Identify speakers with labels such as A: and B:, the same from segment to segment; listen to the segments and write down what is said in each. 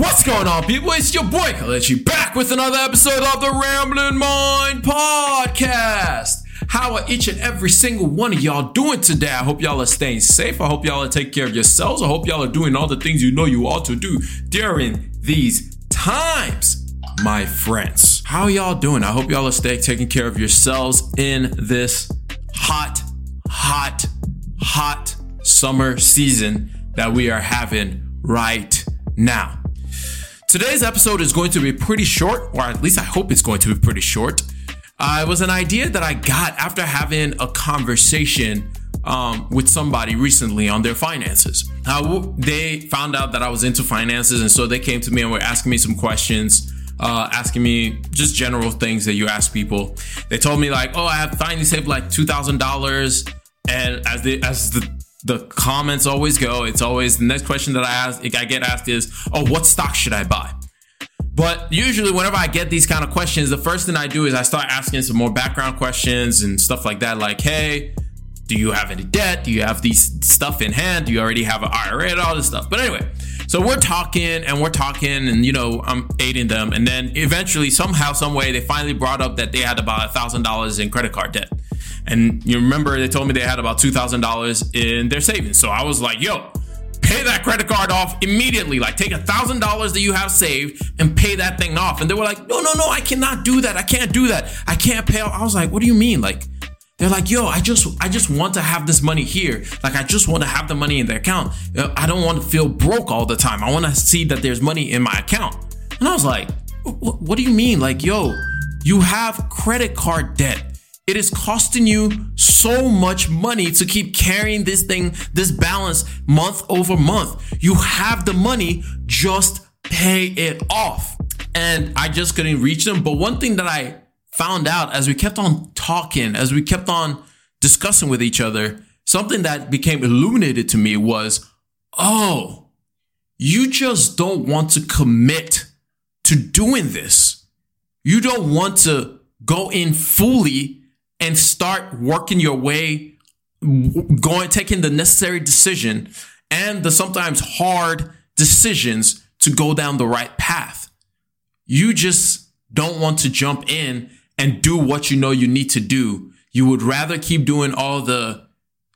A: What's going on, people? It's your boy Kelechi back with another episode of the Rambling Mind Podcast. How are each and every single one of y'all doing today? I hope y'all are staying safe. I hope y'all are taking care of yourselves. I hope y'all are doing all the things you know you ought to do during these times, my friends. How are y'all doing? I hope y'all are staying taking care of yourselves in this hot, hot, hot summer season that we are having right now. Today's episode is going to be pretty short, or at least I hope it's going to be pretty short. Uh, it was an idea that I got after having a conversation um, with somebody recently on their finances. Uh, they found out that I was into finances, and so they came to me and were asking me some questions. Uh, asking me just general things that you ask people. They told me like, "Oh, I have finally saved like two thousand dollars," and as the as the the comments always go. It's always the next question that I ask, I get asked is, "Oh, what stock should I buy?" But usually, whenever I get these kind of questions, the first thing I do is I start asking some more background questions and stuff like that. Like, hey, do you have any debt? Do you have these stuff in hand? Do you already have an IRA? and All this stuff. But anyway, so we're talking and we're talking, and you know, I'm aiding them, and then eventually, somehow, some way, they finally brought up that they had about a thousand dollars in credit card debt. And you remember they told me they had about $2,000 in their savings. So I was like, yo, pay that credit card off immediately. Like take a thousand dollars that you have saved and pay that thing off. And they were like, no, no, no, I cannot do that. I can't do that. I can't pay off. I was like, what do you mean? Like, they're like, yo, I just, I just want to have this money here. Like, I just want to have the money in the account. I don't want to feel broke all the time. I want to see that there's money in my account. And I was like, what do you mean? Like, yo, you have credit card debt it is costing you so much money to keep carrying this thing, this balance month over month. You have the money, just pay it off. And I just couldn't reach them. But one thing that I found out as we kept on talking, as we kept on discussing with each other, something that became illuminated to me was, oh, you just don't want to commit to doing this. You don't want to go in fully and start working your way, going, taking the necessary decision and the sometimes hard decisions to go down the right path. You just don't want to jump in and do what you know you need to do. You would rather keep doing all the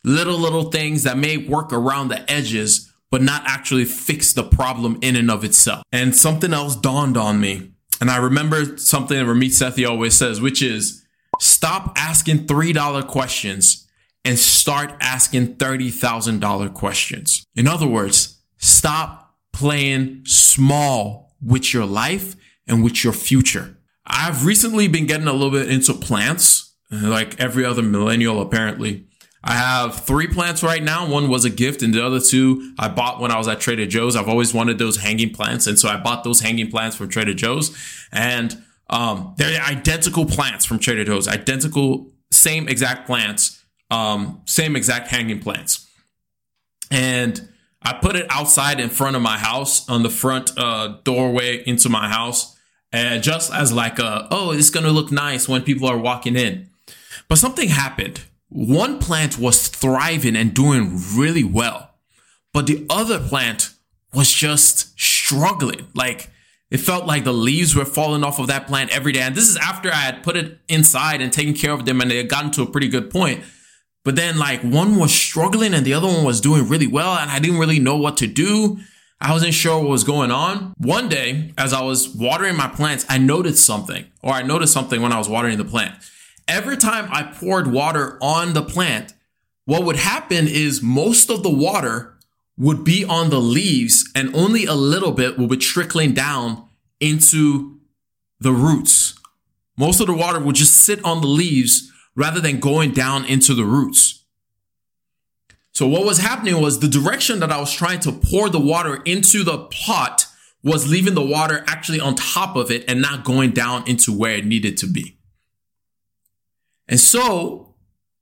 A: little, little things that may work around the edges, but not actually fix the problem in and of itself. And something else dawned on me. And I remember something that Ramit Sethi always says, which is, Stop asking $3 questions and start asking $30,000 questions. In other words, stop playing small with your life and with your future. I've recently been getting a little bit into plants, like every other millennial apparently. I have three plants right now. One was a gift, and the other two I bought when I was at Trader Joe's. I've always wanted those hanging plants, and so I bought those hanging plants from Trader Joe's. And um, they're identical plants from Trader Joe's, identical, same exact plants, um, same exact hanging plants. And I put it outside in front of my house on the front uh, doorway into my house, and just as like a, oh, it's gonna look nice when people are walking in. But something happened. One plant was thriving and doing really well, but the other plant was just struggling. Like it felt like the leaves were falling off of that plant every day. And this is after I had put it inside and taken care of them and they had gotten to a pretty good point. But then like one was struggling and the other one was doing really well and I didn't really know what to do. I wasn't sure what was going on. One day, as I was watering my plants, I noticed something, or I noticed something when I was watering the plant. Every time I poured water on the plant, what would happen is most of the water would be on the leaves and only a little bit would be trickling down into the roots. Most of the water would just sit on the leaves rather than going down into the roots. So what was happening was the direction that I was trying to pour the water into the pot was leaving the water actually on top of it and not going down into where it needed to be. And so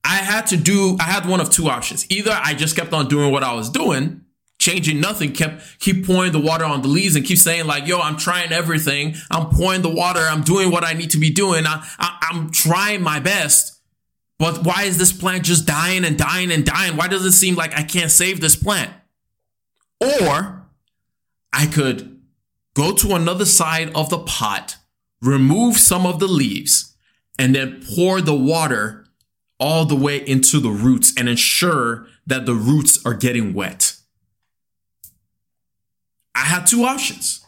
A: I had to do, I had one of two options. Either I just kept on doing what I was doing changing nothing, kept keep pouring the water on the leaves and keep saying like, yo, I'm trying everything. I'm pouring the water. I'm doing what I need to be doing. I, I, I'm trying my best. But why is this plant just dying and dying and dying? Why does it seem like I can't save this plant? Or I could go to another side of the pot, remove some of the leaves, and then pour the water all the way into the roots and ensure that the roots are getting wet. I had two options.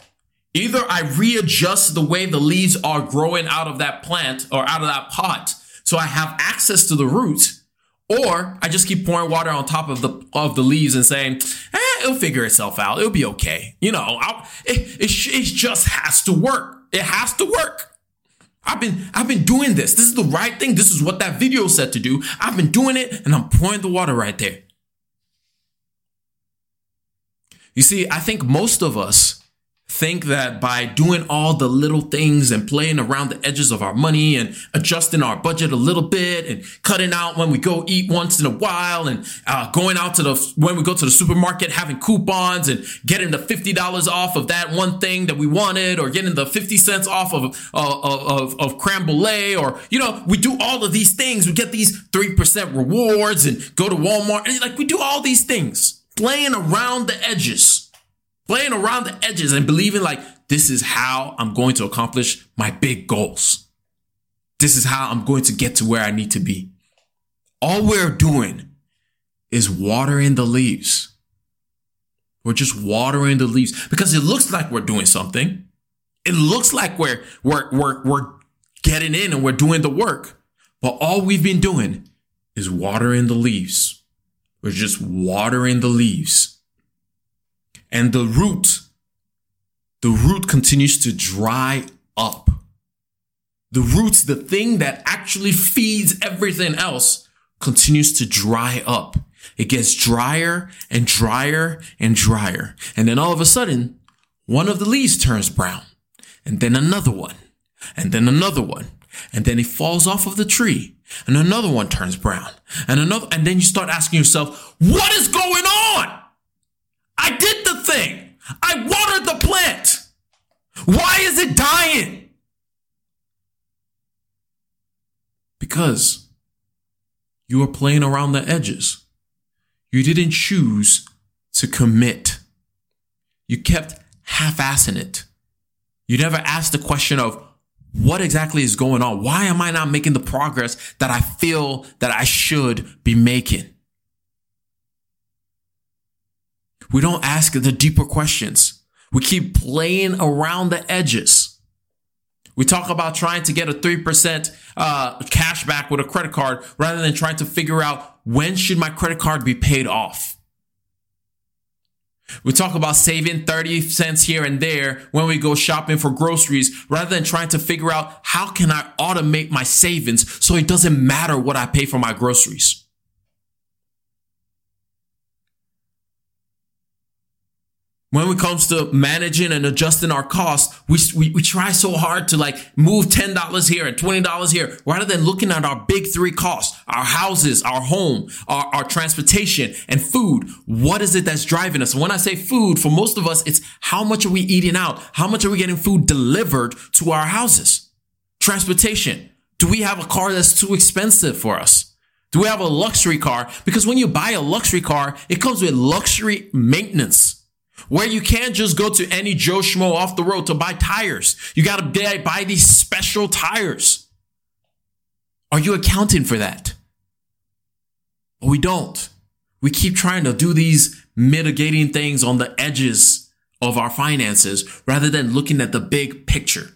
A: Either I readjust the way the leaves are growing out of that plant or out of that pot so I have access to the roots, or I just keep pouring water on top of the of the leaves and saying, eh, it'll figure itself out. It'll be okay. You know, it, it, it just has to work. It has to work. I've been I've been doing this. This is the right thing. This is what that video said to do. I've been doing it and I'm pouring the water right there. You see, I think most of us think that by doing all the little things and playing around the edges of our money and adjusting our budget a little bit and cutting out when we go eat once in a while and uh, going out to the when we go to the supermarket having coupons and getting the $50 off of that one thing that we wanted or getting the 50 cents off of uh, of, of creme or you know we do all of these things. We get these 3% rewards and go to Walmart and like we do all these things playing around the edges playing around the edges and believing like this is how I'm going to accomplish my big goals. This is how I'm going to get to where I need to be. All we're doing is watering the leaves. We're just watering the leaves because it looks like we're doing something. It looks like we're, we're, we're, we're getting in and we're doing the work. But all we've been doing is watering the leaves. We're just watering the leaves and the root, the root continues to dry up. The roots, the thing that actually feeds everything else, continues to dry up. It gets drier and drier and drier. And then all of a sudden, one of the leaves turns brown, and then another one, and then another one, and then it falls off of the tree, and another one turns brown, and another, and then you start asking yourself, what is going on? I did the thing. I watered the plant. Why is it dying? Because you were playing around the edges. You didn't choose to commit. You kept half assing it. You never asked the question of what exactly is going on? Why am I not making the progress that I feel that I should be making? We don't ask the deeper questions. We keep playing around the edges. We talk about trying to get a 3% uh, cash back with a credit card rather than trying to figure out when should my credit card be paid off. We talk about saving 30 cents here and there when we go shopping for groceries rather than trying to figure out how can I automate my savings so it doesn't matter what I pay for my groceries. When it comes to managing and adjusting our costs, we, we, we try so hard to like move $10 here and $20 here rather than looking at our big three costs, our houses, our home, our, our transportation and food. What is it that's driving us? when I say food, for most of us, it's how much are we eating out? How much are we getting food delivered to our houses? Transportation. Do we have a car that's too expensive for us? Do we have a luxury car? Because when you buy a luxury car, it comes with luxury maintenance where you can't just go to any Joe Schmo off the road to buy tires. You got to buy these special tires. Are you accounting for that? we don't. We keep trying to do these mitigating things on the edges of our finances rather than looking at the big picture.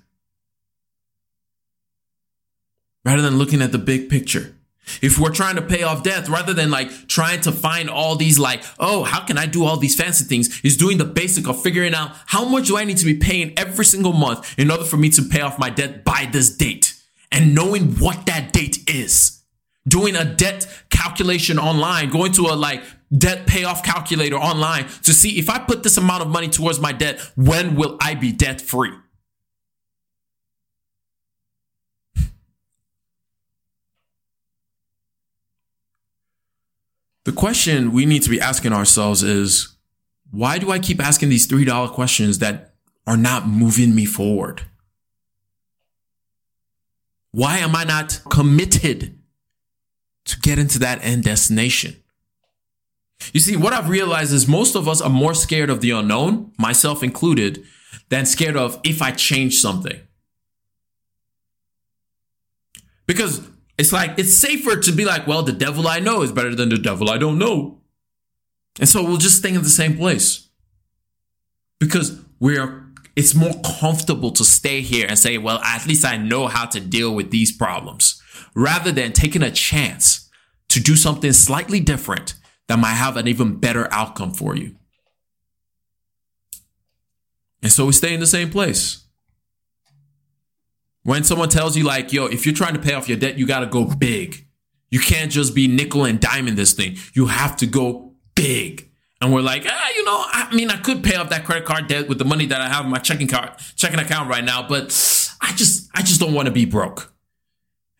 A: Rather than looking at the big picture. If we're trying to pay off debt rather than like trying to find all these like, oh, how can I do all these fancy things is doing the basic of figuring out how much do I need to be paying every single month in order for me to pay off my debt by this date and knowing what that date is. Doing a debt calculation online, going to a like debt payoff calculator online to see if I put this amount of money towards my debt, when will I be debt free? The question we need to be asking ourselves is why do I keep asking these $3 questions that are not moving me forward? Why am I not committed to get into that end destination? You see, what I've realized is most of us are more scared of the unknown, myself included, than scared of if I change something. Because it's like, it's safer to be like, well, the devil I know is better than the devil I don't know. And so we'll just stay in the same place. Because we're, it's more comfortable to stay here and say, well, at least I know how to deal with these problems rather than taking a chance to do something slightly different that might have an even better outcome for you. And so we stay in the same place. When someone tells you, like, yo, if you're trying to pay off your debt, you got to go big. You can't just be nickel and diamond this thing. You have to go big. And we're like, ah, you know, I mean, I could pay off that credit card debt with the money that I have in my checking card, checking account right now, but I just, I just don't want to be broke.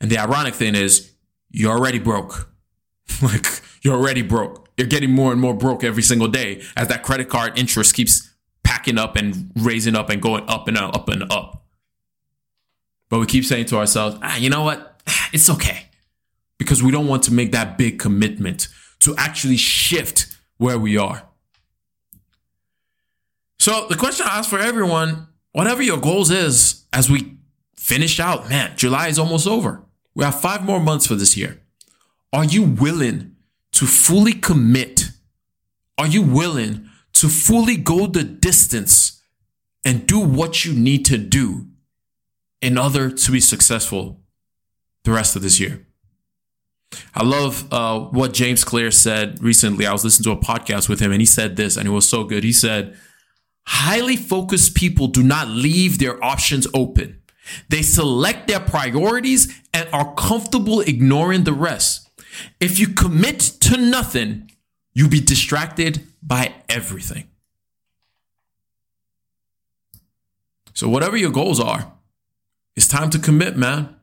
A: And the ironic thing is, you're already broke. like, you're already broke. You're getting more and more broke every single day as that credit card interest keeps packing up and raising up and going up and up and up. But we keep saying to ourselves, ah, you know what? It's okay. Because we don't want to make that big commitment to actually shift where we are. So the question I ask for everyone, whatever your goals is, as we finish out, man, July is almost over. We have five more months for this year. Are you willing to fully commit? Are you willing to fully go the distance and do what you need to do in order to be successful the rest of this year. I love uh, what James Clear said recently. I was listening to a podcast with him and he said this, and it was so good. He said, Highly focused people do not leave their options open. They select their priorities and are comfortable ignoring the rest. If you commit to nothing, you'll be distracted by everything. So, whatever your goals are, it's time to commit, man.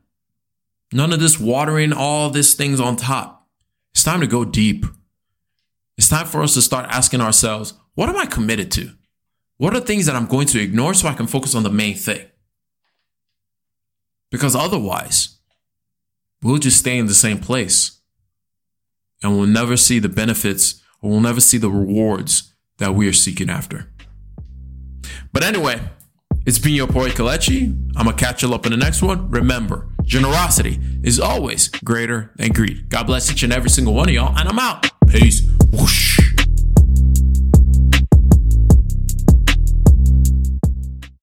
A: None of this watering all these things on top. It's time to go deep. It's time for us to start asking ourselves, what am I committed to? What are things that I'm going to ignore so I can focus on the main thing? Because otherwise, we'll just stay in the same place and we'll never see the benefits or we'll never see the rewards that we are seeking after. But anyway, it's been your boy Kelechi. I'm gonna catch you up in the next one. Remember, generosity is always greater than greed. God bless each and every single one of y'all, and I'm out. Peace. Whoosh.